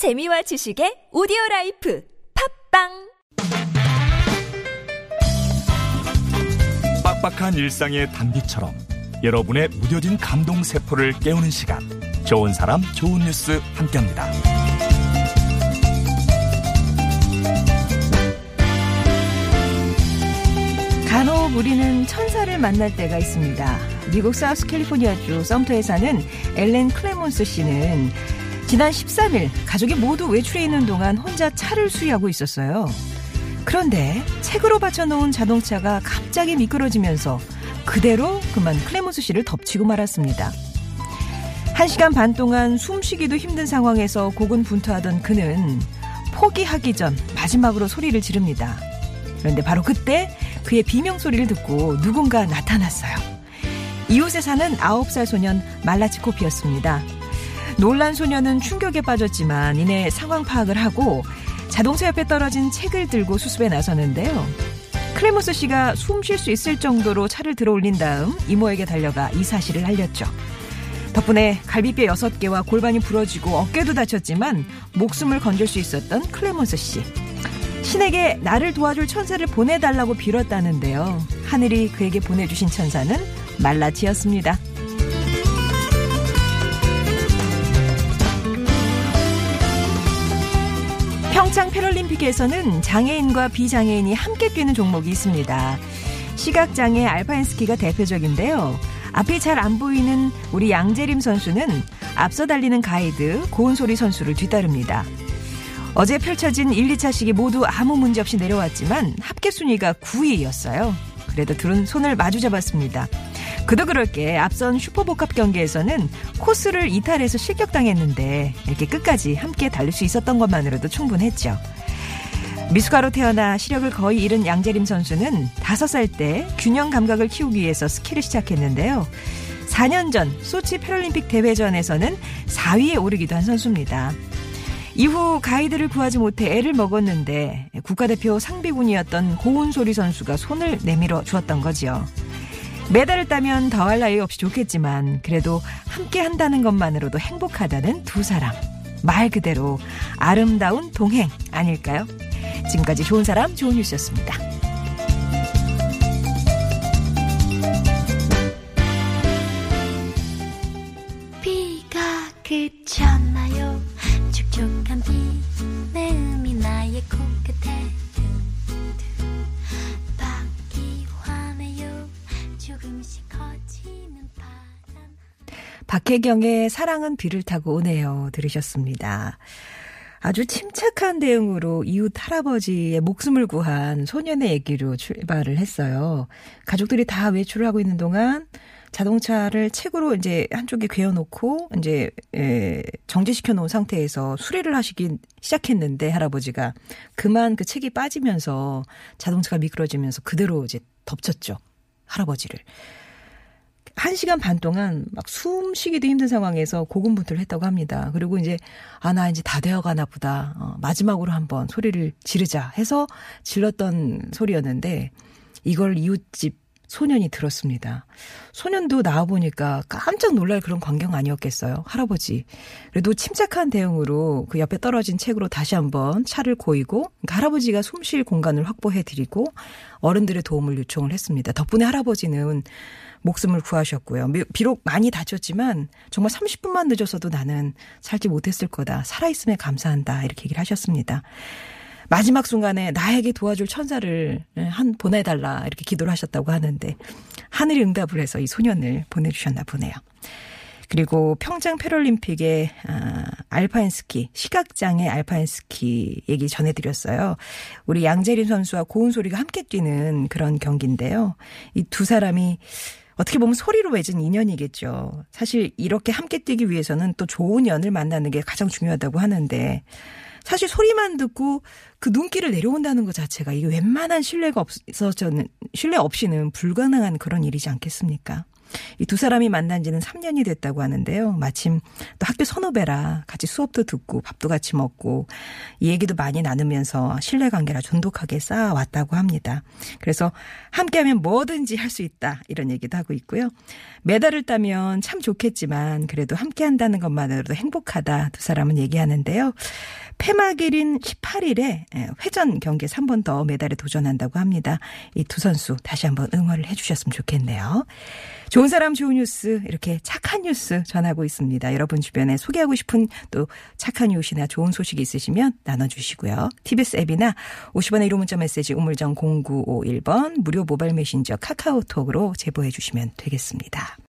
재미와 지식의 오디오 라이프 팟빵 빡빡한 일상의 단비처럼 여러분의 무뎌진 감동 세포를 깨우는 시간 좋은 사람 좋은 뉴스 함께합니다. 간혹 우리는 천사를 만날 때가 있습니다. 미국 사우스 캘리포니아주 썸터에 사는 엘렌 클레몬스 씨는 지난 13일 가족이 모두 외출해 있는 동안 혼자 차를 수리하고 있었어요. 그런데 책으로 받쳐놓은 자동차가 갑자기 미끄러지면서 그대로 그만 클레몬스 씨를 덮치고 말았습니다. 한 시간 반 동안 숨쉬기도 힘든 상황에서 고군분투하던 그는 포기하기 전 마지막으로 소리를 지릅니다. 그런데 바로 그때 그의 비명 소리를 듣고 누군가 나타났어요. 이웃에 사는 9살 소년 말라치 코피였습니다. 놀란 소년은 충격에 빠졌지만 이내 상황 파악을 하고 자동차 옆에 떨어진 책을 들고 수습에 나서는데요. 클레모스 씨가 숨 쉴 수 있을 정도로 차를 들어 올린 다음 이모에게 달려가 이 사실을 알렸죠. 덕분에 갈비뼈 6개와 골반이 부러지고 어깨도 다쳤지만 목숨을 건질 수 있었던 클레모스 씨. 신에게 나를 도와줄 천사를 보내달라고 빌었다는데요. 하늘이 그에게 보내주신 천사는 말라치였습니다. 평창 패럴림픽에서는 장애인과 비장애인이 함께 뛰는 종목이 있습니다. 시각장애 알파인 스키가 대표적인데요. 앞이 잘 안 보이는 우리 양재림 선수는 앞서 달리는 가이드 고은소리 선수를 뒤따릅니다. 어제 펼쳐진 1, 2차 시기 모두 아무 문제 없이 내려왔지만 합계 순위가 9위였어요. 그래도 둘은 손을 마주 잡았습니다. 그도 그럴 게 앞선 슈퍼복합 경기에서는 코스를 이탈해서 실격당했는데 이렇게 끝까지 함께 달릴 수 있었던 것만으로도 충분했죠. 미숙아로 태어나 시력을 거의 잃은 양재림 선수는 5살 때 균형 감각을 키우기 위해서 스키를 시작했는데요. 4년 전 소치 패럴림픽 대회전에서는 4위에 오르기도 한 선수입니다. 이후 가이드를 구하지 못해 애를 먹었는데 국가대표 상비군이었던 고운소리 선수가 손을 내밀어 주었던 거지요. 메달을 따면 더할 나위 없이 좋겠지만 그래도 함께 한다는 것만으로도 행복하다는 두 사람. 말 그대로 아름다운 동행 아닐까요? 지금까지 좋은 사람 좋은 뉴스였습니다. 그쳤나 박혜경의 사랑은 비를 타고 오네요. 들으셨습니다. 아주 침착한 대응으로 이웃 할아버지의 목숨을 구한 소년의 얘기로 출발을 했어요. 가족들이 다 외출을 하고 있는 동안 자동차를 책으로 이제 한쪽에 괴어놓고 이제 에, 정지시켜 놓은 상태에서 수리를 하시기 시작했는데 할아버지가 그만 그 책이 빠지면서 자동차가 미끄러지면서 그대로 이제 덮쳤죠. 할아버지를. 한 시간 반 동안 막 숨 쉬기도 힘든 상황에서 고군분투를 했다고 합니다. 그리고 이제 아 나 이제 다 되어가나 보다. 어, 마지막으로 한번 소리를 지르자 해서 질렀던 소리였는데 이걸 이웃집 소년이 들었습니다. 소년도 나와 보니까 깜짝 놀랄 그런 광경 아니었겠어요. 할아버지. 그래도 침착한 대응으로 그 옆에 떨어진 책으로 다시 한번 차를 고이고 그러니까 할아버지가 숨 쉴 공간을 확보해 드리고 어른들의 도움을 요청을 했습니다. 덕분에 할아버지는 목숨을 구하셨고요. 비록 많이 다쳤지만 정말 30분만 늦었어도 나는 살지 못했을 거다. 살아있음에 감사한다. 이렇게 얘기를 하셨습니다. 마지막 순간에 나에게 도와줄 천사를 한 보내달라 이렇게 기도를 하셨다고 하는데 하늘이 응답을 해서 이 소년을 보내주셨나 보네요. 그리고 평창 패럴림픽의 아, 알파인 스키 시각장애 알파인 스키 얘기 전해드렸어요. 우리 양재린 선수와 고은 소리가 함께 뛰는 그런 경기인데요. 이 두 사람이 어떻게 보면 소리로 맺은 인연이겠죠. 사실 이렇게 함께 뛰기 위해서는 또 좋은 연을 만나는 게 가장 중요하다고 하는데 사실 소리만 듣고 그 눈길을 내려온다는 것 자체가 이게 웬만한 신뢰가 없어서는 신뢰 없이는 불가능한 그런 일이지 않겠습니까? 이 두 사람이 만난 지는 3년이 됐다고 하는데요. 마침 또 학교 선후배라 같이 수업도 듣고 밥도 같이 먹고 이 얘기도 많이 나누면서 신뢰 관계라 존독하게 쌓아왔다고 합니다. 그래서 함께하면 뭐든지 할 수 있다 이런 얘기도 하고 있고요. 메달을 따면 참 좋겠지만 그래도 함께한다는 것만으로도 행복하다 두 사람은 얘기하는데요. 폐막일인 18일에 회전 경기에서 한 번 더 메달에 도전한다고 합니다. 이 두 선수 다시 한번 응원을 해주셨으면 좋겠네요. 좋은 사람 좋은 뉴스 이렇게 착한 뉴스 전하고 있습니다. 여러분 주변에 소개하고 싶은 또 착한 뉴스나 좋은 소식이 있으시면 나눠주시고요. TBS 앱이나 50원의 1호 문자 메시지 우물정 0951번 무료 모바일 메신저 카카오톡으로 제보해 주시면 되겠습니다.